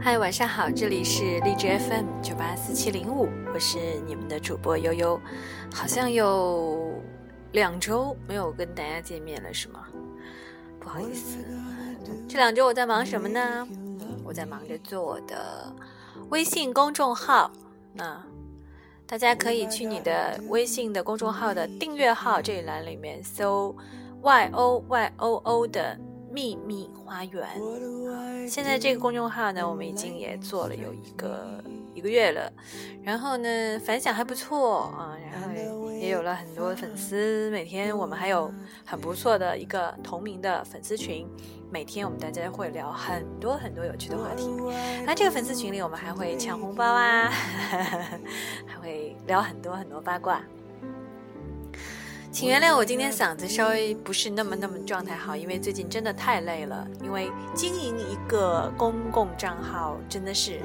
嗨，晚上好，这里是荔枝 FM 九八四七零五，我是你们的主播悠悠，好像有两周没有跟大家见面了，是吗？不好意思，这两周我在忙什么呢？我在忙着做我的微信公众号，那大家可以去你的微信的公众号的订阅号这一栏里面搜 Y O Y O O 的。秘密花园，现在这个公众号呢，我们已经也做了有一个一个月了，然后呢，反响还不错啊，然后也有了很多粉丝，每天我们还有很不错的一个同名的粉丝群，每天我们大家会聊很多很多有趣的话题，那这个粉丝群里我们还会抢红包啊，还会聊很多很多八卦。请原谅我今天嗓子稍微不是那么那么状态好，因为最近真的太累了。因为经营一个公共账号真的是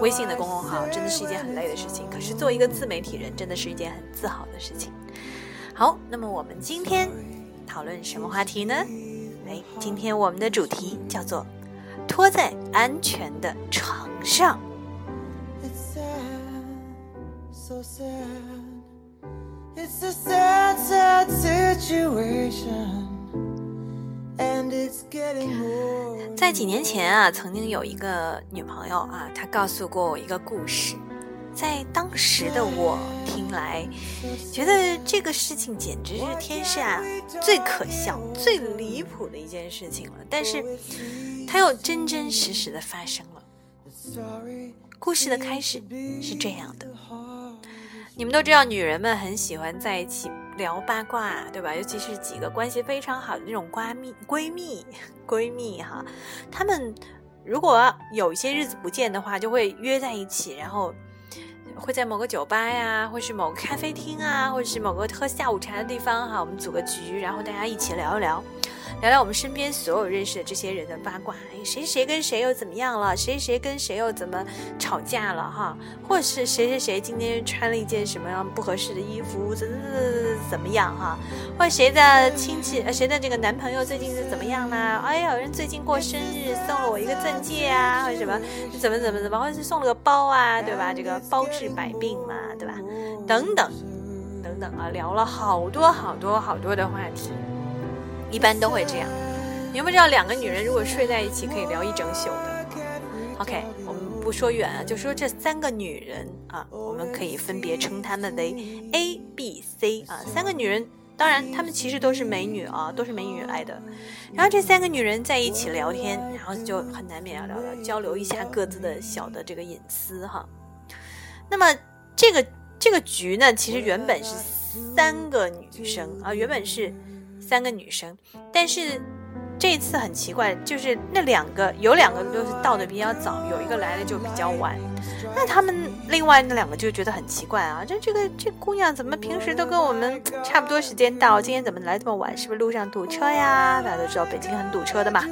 微信的公共号，真的是一件很累的事情。可是做一个自媒体人，真的是一件很自豪的事情。好，那么我们今天讨论什么话题呢？哎，今天我们的主题叫做“拖在安全的床上”。It's a sad, sad situation. And it's getting more. 在几年前啊，曾经有一个女朋友啊，她告诉过我一个故事。在当时的我听来，觉得这个事情简直是天下最可笑、最离谱的一件事情了。但是，它又真真实实的发生了。故事的开始是这样的。你们都知道，女人们很喜欢在一起聊八卦，对吧？尤其是几个关系非常好的那种闺蜜、闺蜜、闺蜜哈，她们如果有一些日子不见的话，就会约在一起，然后会在某个酒吧呀，或是某个咖啡厅啊，或者是某个喝下午茶的地方哈，我们组个局，然后大家一起聊一聊。聊聊我们身边所有认识的这些人的八卦，哎谁谁跟谁又怎么样了？谁谁跟谁又怎么吵架了？哈，或是谁谁谁今天穿了一件什么样不合适的衣服，怎怎怎怎么样？哈，或谁的亲戚，谁的这个男朋友最近是怎么样啦？哎呀，人最近过生日，送了我一个钻戒啊，或者什么，怎么怎么怎么，或者是送了个包啊，对吧？这个包治百病嘛，对吧？等等等等啊，聊了好多好多好多的话题。一般都会这样，你们知道两个女人如果睡在一起可以聊一整宿的？OK，我们不说远啊，就说这三个女人啊，我们可以分别称她们为 A、B、C 啊，三个女人，当然她们其实都是美女啊，都是美女来的。然后这三个女人在一起聊天，然后就很难免要聊聊交流一下各自的小的这个隐私哈。那么这个这个局呢，其实原本是三个女生啊，原本是。三个女生，但是这次很奇怪，就是那两个有两个都是到的比较早，有一个来的就比较晚。那他们另外那两个就觉得很奇怪啊，这这个这姑娘怎么平时都跟我们差不多时间到，今天怎么来这么晚？是不是路上堵车呀？大家都知道北京很堵车的嘛。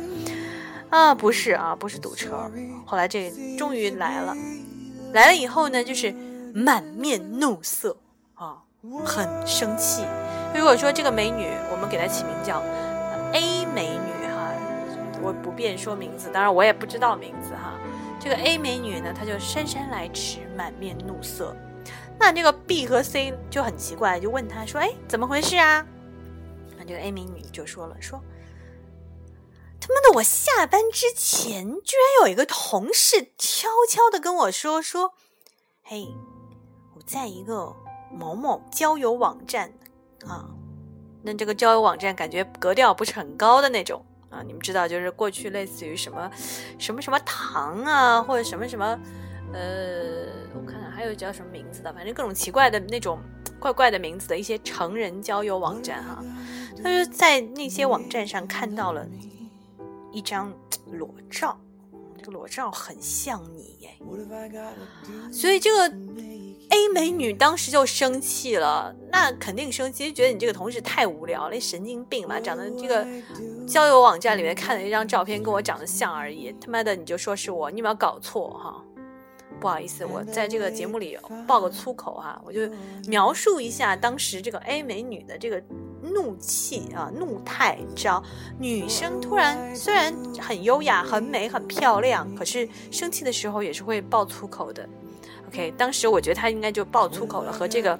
啊，不是啊，不是堵车。后来这终于来了，来了以后呢，就是满面怒色啊，很生气。如果说这个美女，我们给她起名叫 A 美女哈，我不便说名字，当然我也不知道名字哈。这个 A 美女呢，她就姗姗来迟，满面怒色。那这个 B 和 C 就很奇怪，就问她说：“哎，怎么回事啊？”那这个 A 美女就说了：“说他妈的，我下班之前居然有一个同事悄悄的跟我说说，嘿，我在一个某某交友网站。”啊，那这个交友网站感觉格调不是很高的那种啊，你们知道，就是过去类似于什么什么什么堂啊，或者什么什么，呃，我看看还有叫什么名字的，反正各种奇怪的那种怪怪的名字的一些成人交友网站哈，他就在那些网站上看到了一张裸照，个裸照很像你耶，所以这个。A 美女当时就生气了，那肯定生气，觉得你这个同事太无聊了，神经病嘛，长得这个交友网站里面看的一张照片跟我长得像而已，他妈的你就说是我，你有没有搞错哈？不好意思，我在这个节目里爆个粗口哈，我就描述一下当时这个 A 美女的这个怒气啊，怒态，你知道，女生突然虽然很优雅、很美、很漂亮，可是生气的时候也是会爆粗口的。OK，当时我觉得他应该就爆粗口了，和这个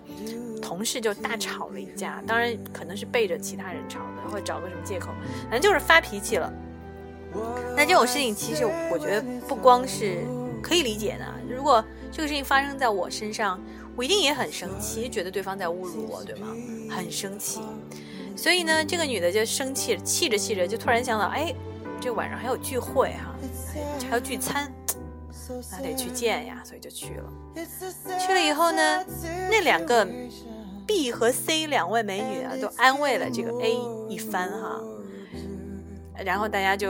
同事就大吵了一架。当然可能是背着其他人吵的，或者找个什么借口，反正就是发脾气了。那这种事情其实我觉得不光是可以理解的，如果这个事情发生在我身上，我一定也很生气，觉得对方在侮辱我，对吗？很生气。所以呢，这个女的就生气，气着气着就突然想到，哎，这晚上还有聚会哈，还要聚餐。那得去见呀，所以就去了。去了以后呢，那两个 B 和 C 两位美女啊，都安慰了这个 A 一番哈。然后大家就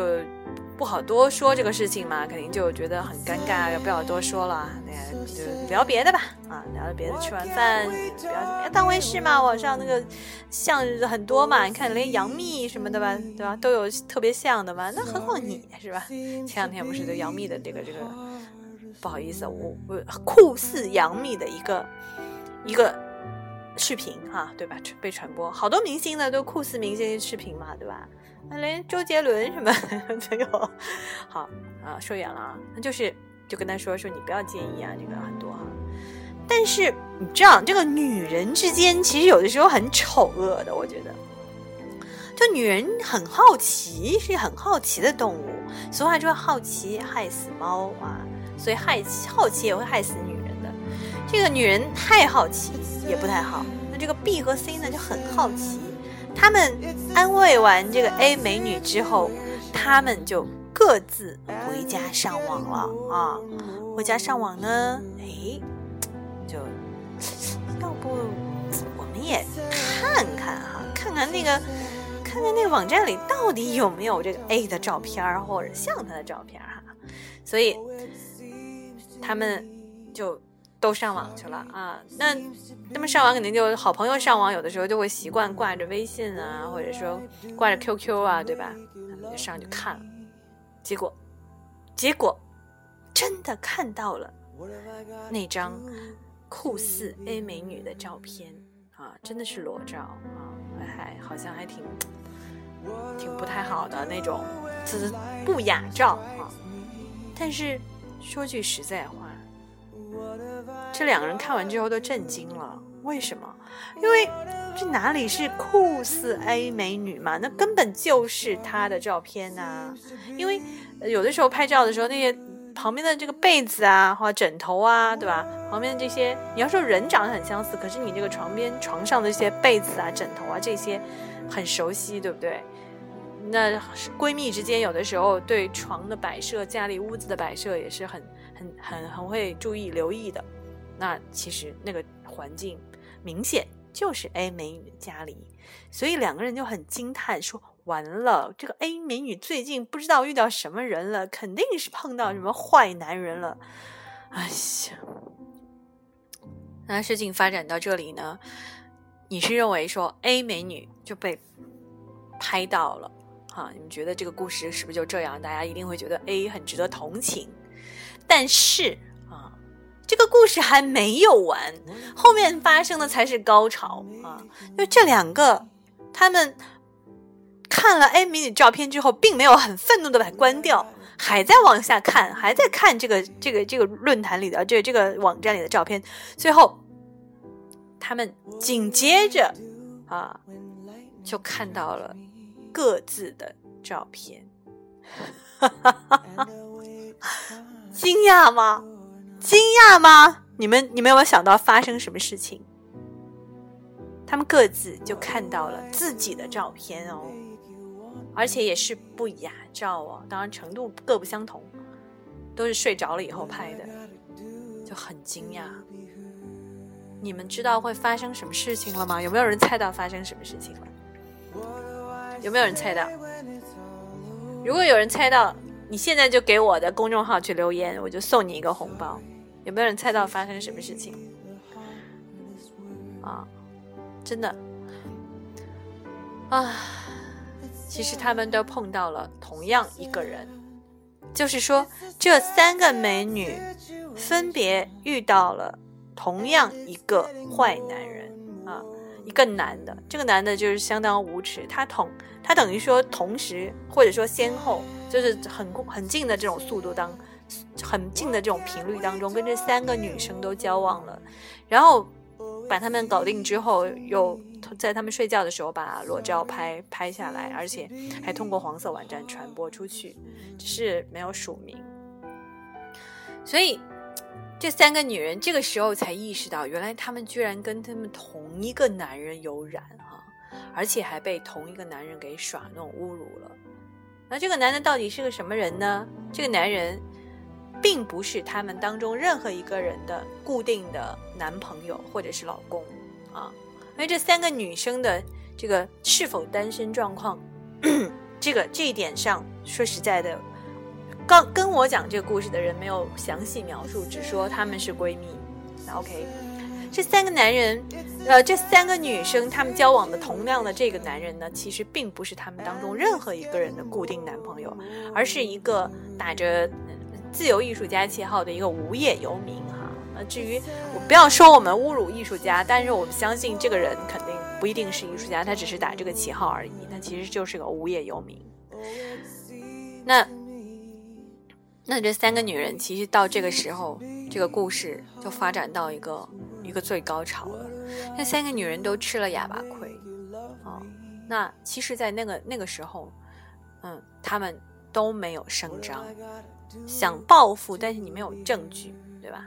不好多说这个事情嘛，肯定就觉得很尴尬，也不要多说了。那就聊别的吧，啊，聊别的。吃完饭不要当回事嘛，网上那个像很多嘛，你看连杨幂什么的吧，对吧？都有特别像的嘛，那何况你是吧？前两天不是对杨幂的这个这个。不好意思，我我酷似杨幂的一个一个视频哈，对吧？被传播，好多明星的都酷似明星视频嘛，对吧？那连周杰伦什么都有。好啊，说远了啊，那就是就跟他说说，你不要介意啊，这个很多哈。但是你知道，这个女人之间其实有的时候很丑恶的，我觉得，就女人很好奇，是很好奇的动物。俗话说，好奇害死猫啊。所以害好奇也会害死女人的，这个女人太好奇也不太好。那这个 B 和 C 呢就很好奇，他们安慰完这个 A 美女之后，他们就各自回家上网了啊。回家上网呢，哎，就要不我们也看看哈，看看那个看看那个网站里到底有没有这个 A 的照片或者像他的照片哈。所以。他们就都上网去了啊，那他们上网肯定就好朋友上网，有的时候就会习惯挂着微信啊，或者说挂着 QQ 啊，对吧？他们就上去看了，结果，结果真的看到了那张酷似 A 美女的照片啊，真的是裸照啊，还好像还挺挺不太好的那种，不雅照啊，但是。说句实在话，这两个人看完之后都震惊了。为什么？因为这哪里是酷似 A 美女嘛？那根本就是她的照片呐。因为有的时候拍照的时候，那些旁边的这个被子啊，或枕头啊，对吧？旁边的这些，你要说人长得很相似，可是你这个床边床上的这些被子啊、枕头啊这些很熟悉，对不对？那闺蜜之间有的时候对床的摆设、家里屋子的摆设也是很、很、很、很会注意留意的。那其实那个环境明显就是 A 美女的家里，所以两个人就很惊叹说：“完了，这个 A 美女最近不知道遇到什么人了，肯定是碰到什么坏男人了。”哎呀，那事情发展到这里呢，你是认为说 A 美女就被拍到了？啊，你们觉得这个故事是不是就这样？大家一定会觉得 A 很值得同情，但是啊，这个故事还没有完，后面发生的才是高潮啊！就这两个，他们看了 A 美女照片之后，并没有很愤怒的把它关掉，还在往下看，还在看这个这个这个论坛里的这这个网站里的照片，最后他们紧接着啊，就看到了。各自的照片，惊讶吗？惊讶吗？你们你们有没有想到发生什么事情？他们各自就看到了自己的照片哦，而且也是不雅照哦，当然程度各不相同，都是睡着了以后拍的，就很惊讶。你们知道会发生什么事情了吗？有没有人猜到发生什么事情了？有没有人猜到？如果有人猜到，你现在就给我的公众号去留言，我就送你一个红包。有没有人猜到发生什么事情？啊，真的啊，其实他们都碰到了同样一个人，就是说这三个美女分别遇到了同样一个坏男人啊。一个男的，这个男的就是相当无耻，他同他等于说同时或者说先后，就是很很近的这种速度当，很近的这种频率当中，跟这三个女生都交往了，然后把他们搞定之后，又在他们睡觉的时候把裸照拍拍下来，而且还通过黄色网站传播出去，只是没有署名，所以。这三个女人这个时候才意识到，原来她们居然跟他们同一个男人有染哈，而且还被同一个男人给耍弄侮辱了。那这个男的到底是个什么人呢？这个男人并不是他们当中任何一个人的固定的男朋友或者是老公啊。因为这三个女生的这个是否单身状况，这个这一点上，说实在的。刚跟我讲这个故事的人没有详细描述，只说她们是闺蜜。那 OK，这三个男人，呃，这三个女生，她们交往的同样的这个男人呢，其实并不是他们当中任何一个人的固定男朋友，而是一个打着自由艺术家旗号的一个无业游民哈。呃，至于我不要说我们侮辱艺术家，但是我们相信这个人肯定不一定是艺术家，他只是打这个旗号而已，他其实就是个无业游民。那。那这三个女人其实到这个时候，这个故事就发展到一个一个最高潮了。那三个女人都吃了哑巴亏，啊，那其实，在那个那个时候，嗯，她们都没有声张，想报复，但是你没有证据，对吧？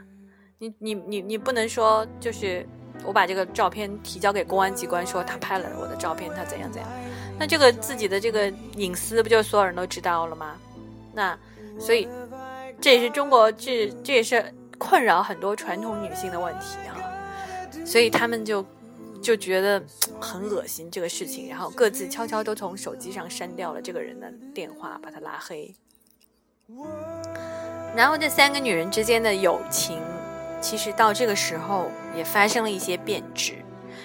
你你你你不能说就是我把这个照片提交给公安机关，说他拍了我的照片，他怎样怎样，那这个自己的这个隐私不就所有人都知道了吗？那所以。这也是中国，这这也是困扰很多传统女性的问题啊，所以他们就就觉得很恶心这个事情，然后各自悄悄都从手机上删掉了这个人的电话，把他拉黑。然后这三个女人之间的友情，其实到这个时候也发生了一些变质，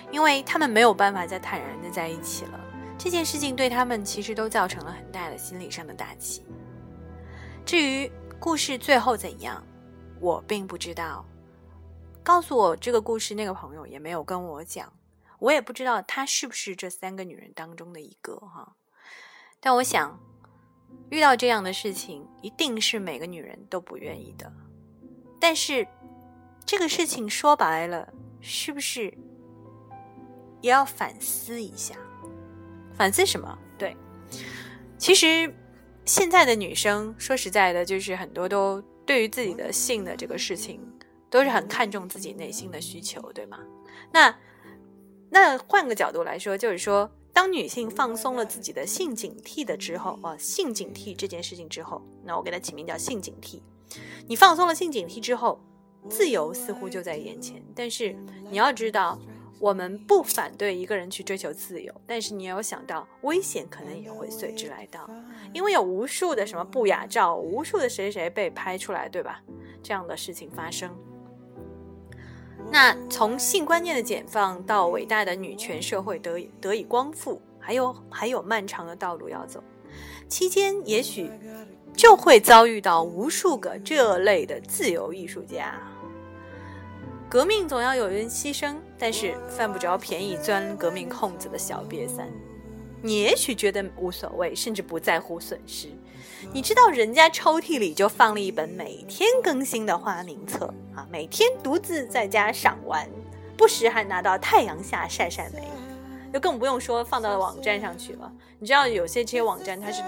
因为他们没有办法再坦然的在一起了。这件事情对他们其实都造成了很大的心理上的打击。至于。故事最后怎样，我并不知道。告诉我这个故事那个朋友也没有跟我讲，我也不知道他是不是这三个女人当中的一个哈。但我想，遇到这样的事情，一定是每个女人都不愿意的。但是，这个事情说白了，是不是也要反思一下？反思什么？对，其实。现在的女生说实在的，就是很多都对于自己的性的这个事情，都是很看重自己内心的需求，对吗？那那换个角度来说，就是说，当女性放松了自己的性警惕的之后啊，性警惕这件事情之后，那我给它起名叫性警惕。你放松了性警惕之后，自由似乎就在眼前。但是你要知道。我们不反对一个人去追求自由，但是你要想到危险可能也会随之来到，因为有无数的什么不雅照，无数的谁谁被拍出来，对吧？这样的事情发生。那从性观念的解放到伟大的女权社会得以得以光复，还有还有漫长的道路要走，期间也许就会遭遇到无数个这类的自由艺术家。革命总要有人牺牲，但是犯不着便宜钻革命空子的小瘪三。你也许觉得无所谓，甚至不在乎损失。你知道人家抽屉里就放了一本每天更新的花名册啊，每天独自在家赏玩，不时还拿到太阳下晒晒美，就更不用说放到网站上去了。你知道有些这些网站它是。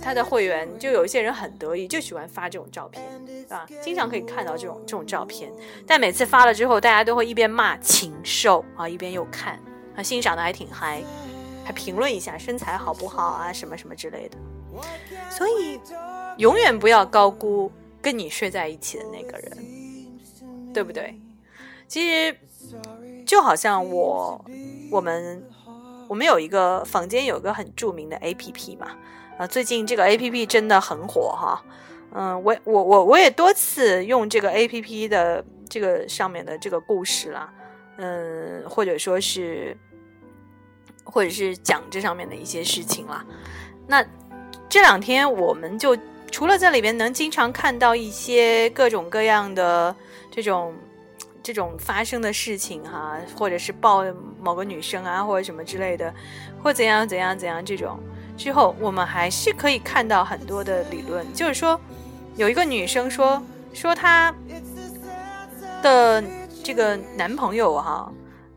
他的会员就有一些人很得意，就喜欢发这种照片，啊，经常可以看到这种这种照片。但每次发了之后，大家都会一边骂禽兽啊，一边又看，啊，欣赏的还挺嗨，还评论一下身材好不好啊，什么什么之类的。所以，永远不要高估跟你睡在一起的那个人，对不对？其实，就好像我我们我们有一个房间有一个很著名的 A P P 嘛。啊，最近这个 A P P 真的很火哈，嗯，我我我我也多次用这个 A P P 的这个上面的这个故事啦，嗯，或者说是，或者是讲这上面的一些事情啦。那这两天我们就除了在里边能经常看到一些各种各样的这种这种发生的事情哈，或者是抱某个女生啊，或者什么之类的，或怎样怎样怎样这种之后，我们还是可以看到很多的理论，就是说有一个女生说说她的这个男朋友哈。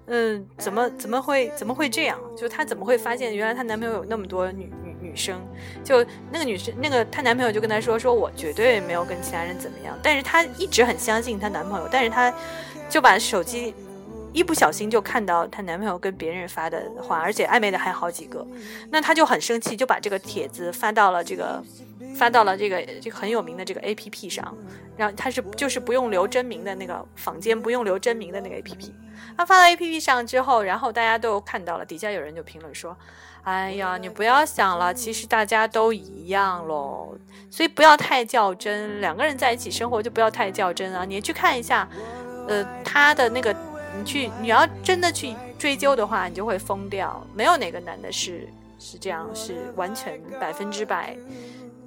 嗯，怎么怎么会怎么会这样？就她怎么会发现原来她男朋友有那么多女女女生？就那个女生，那个她男朋友就跟她说说，我绝对没有跟其他人怎么样。但是她一直很相信她男朋友，但是她就把手机一不小心就看到她男朋友跟别人发的话，而且暧昧的还好几个。那她就很生气，就把这个帖子发到了这个发到了这个这个很有名的这个 A P P 上，然后她是就是不用留真名的那个坊间不用留真名的那个 A P P。他发到 A P P 上之后，然后大家都看到了，底下有人就评论说：“哎呀，你不要想了，其实大家都一样喽，所以不要太较真。两个人在一起生活就不要太较真啊！你去看一下，呃，他的那个，你去，你要真的去追究的话，你就会疯掉。没有哪个男的是是这样，是完全百分之百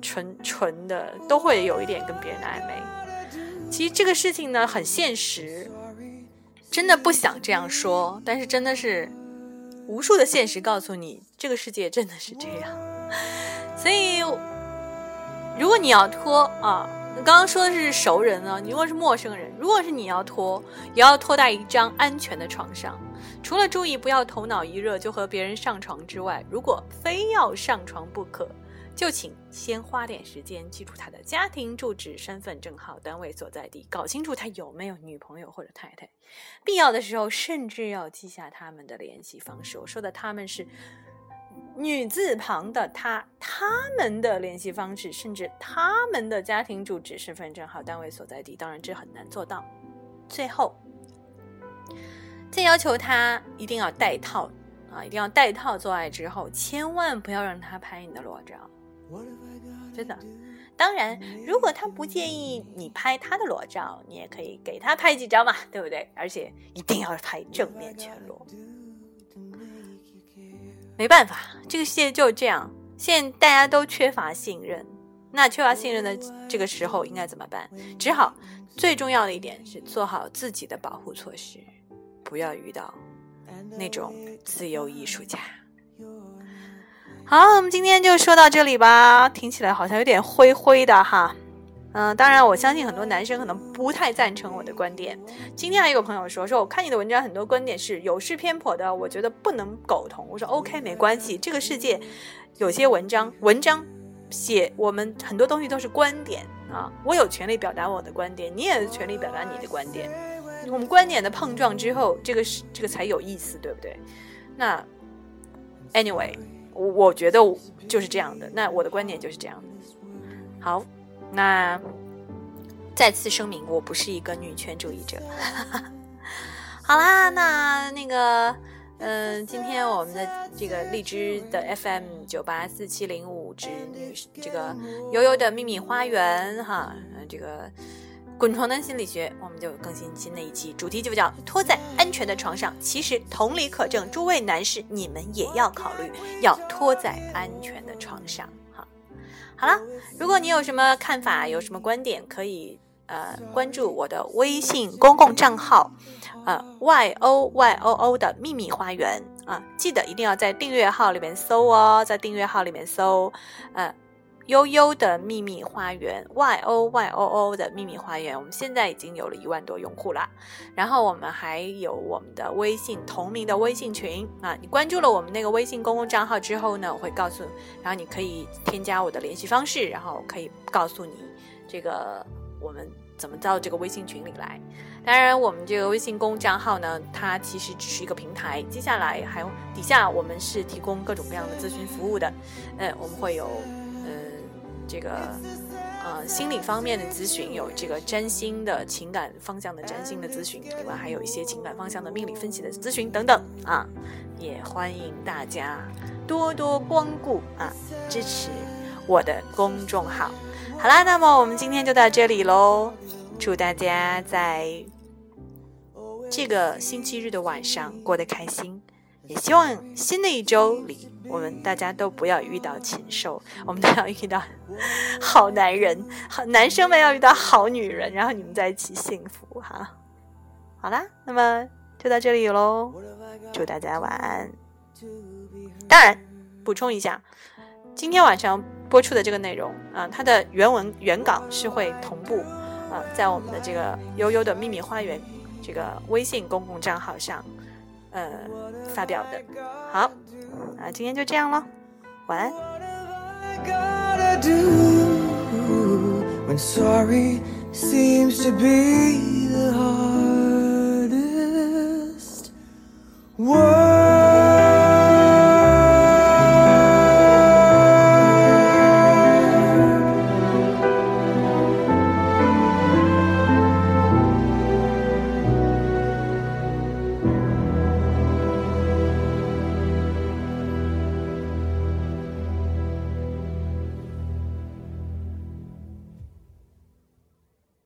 纯纯的，都会有一点跟别人的暧昧。其实这个事情呢，很现实。”真的不想这样说，但是真的是无数的现实告诉你，这个世界真的是这样。所以，如果你要拖啊，刚刚说的是熟人啊，你如果是陌生人，如果是你要拖，也要拖在一张安全的床上。除了注意不要头脑一热就和别人上床之外，如果非要上床不可。就请先花点时间记住他的家庭住址、身份证号、单位所在地，搞清楚他有没有女朋友或者太太。必要的时候，甚至要记下他们的联系方式。我说的他们是女字旁的他，他们的联系方式，甚至他们的家庭住址、身份证号、单位所在地。当然，这很难做到。最后，再要求他一定要带套啊，一定要带套做爱之后，千万不要让他拍你的裸照。真的，当然，如果他不介意你拍他的裸照，你也可以给他拍几张嘛，对不对？而且一定要拍正面全裸。没办法，这个世界就是这样，现在大家都缺乏信任。那缺乏信任的这个时候应该怎么办？只好最重要的一点是做好自己的保护措施，不要遇到那种自由艺术家。好，我们今天就说到这里吧。听起来好像有点灰灰的哈，嗯，当然我相信很多男生可能不太赞成我的观点。今天还有个朋友说，说我看你的文章很多观点是有失偏颇的，我觉得不能苟同。我说 OK，没关系，这个世界有些文章，文章写我们很多东西都是观点啊，我有权利表达我的观点，你也有权利表达你的观点。我们观点的碰撞之后，这个是这个才有意思，对不对？那 Anyway。我我觉得就是这样的，那我的观点就是这样的。好，那再次声明，我不是一个女权主义者。好啦，那那个，嗯，今天我们的这个荔枝的 FM 九八四七零五之女这个悠悠的秘密花园哈，这个。滚床单心理学，我们就更新新的一期，主题就叫拖在安全的床上。其实同理可证，诸位男士，你们也要考虑要拖在安全的床上。好了，如果你有什么看法，有什么观点，可以呃关注我的微信公共账号，呃 y o y o o 的秘密花园啊，记得一定要在订阅号里面搜哦，在订阅号里面搜，呃。悠悠的秘密花园，Y O Y O O 的秘密花园，我们现在已经有了一万多用户了。然后我们还有我们的微信同名的微信群啊，你关注了我们那个微信公共账号之后呢，我会告诉，然后你可以添加我的联系方式，然后可以告诉你这个我们怎么到这个微信群里来。当然，我们这个微信公账号呢，它其实只是一个平台，接下来还底下我们是提供各种各样的咨询服务的，嗯，我们会有。这个，呃，心理方面的咨询有这个占星的情感方向的占星的咨询，另外还有一些情感方向的命理分析的咨询等等啊，也欢迎大家多多光顾啊，支持我的公众号。好啦，那么我们今天就到这里喽，祝大家在这个星期日的晚上过得开心。也希望新的一周里，我们大家都不要遇到禽兽，我们都要遇到好男人，好男生们要遇到好女人，然后你们在一起幸福哈。好啦，那么就到这里喽，祝大家晚安。当然，补充一下，今天晚上播出的这个内容啊，它的原文原稿是会同步啊，在我们的这个悠悠的秘密花园这个微信公共账号上呃发表的。好，那今天就这样喽，晚安。When sorry seems to be the hardest word.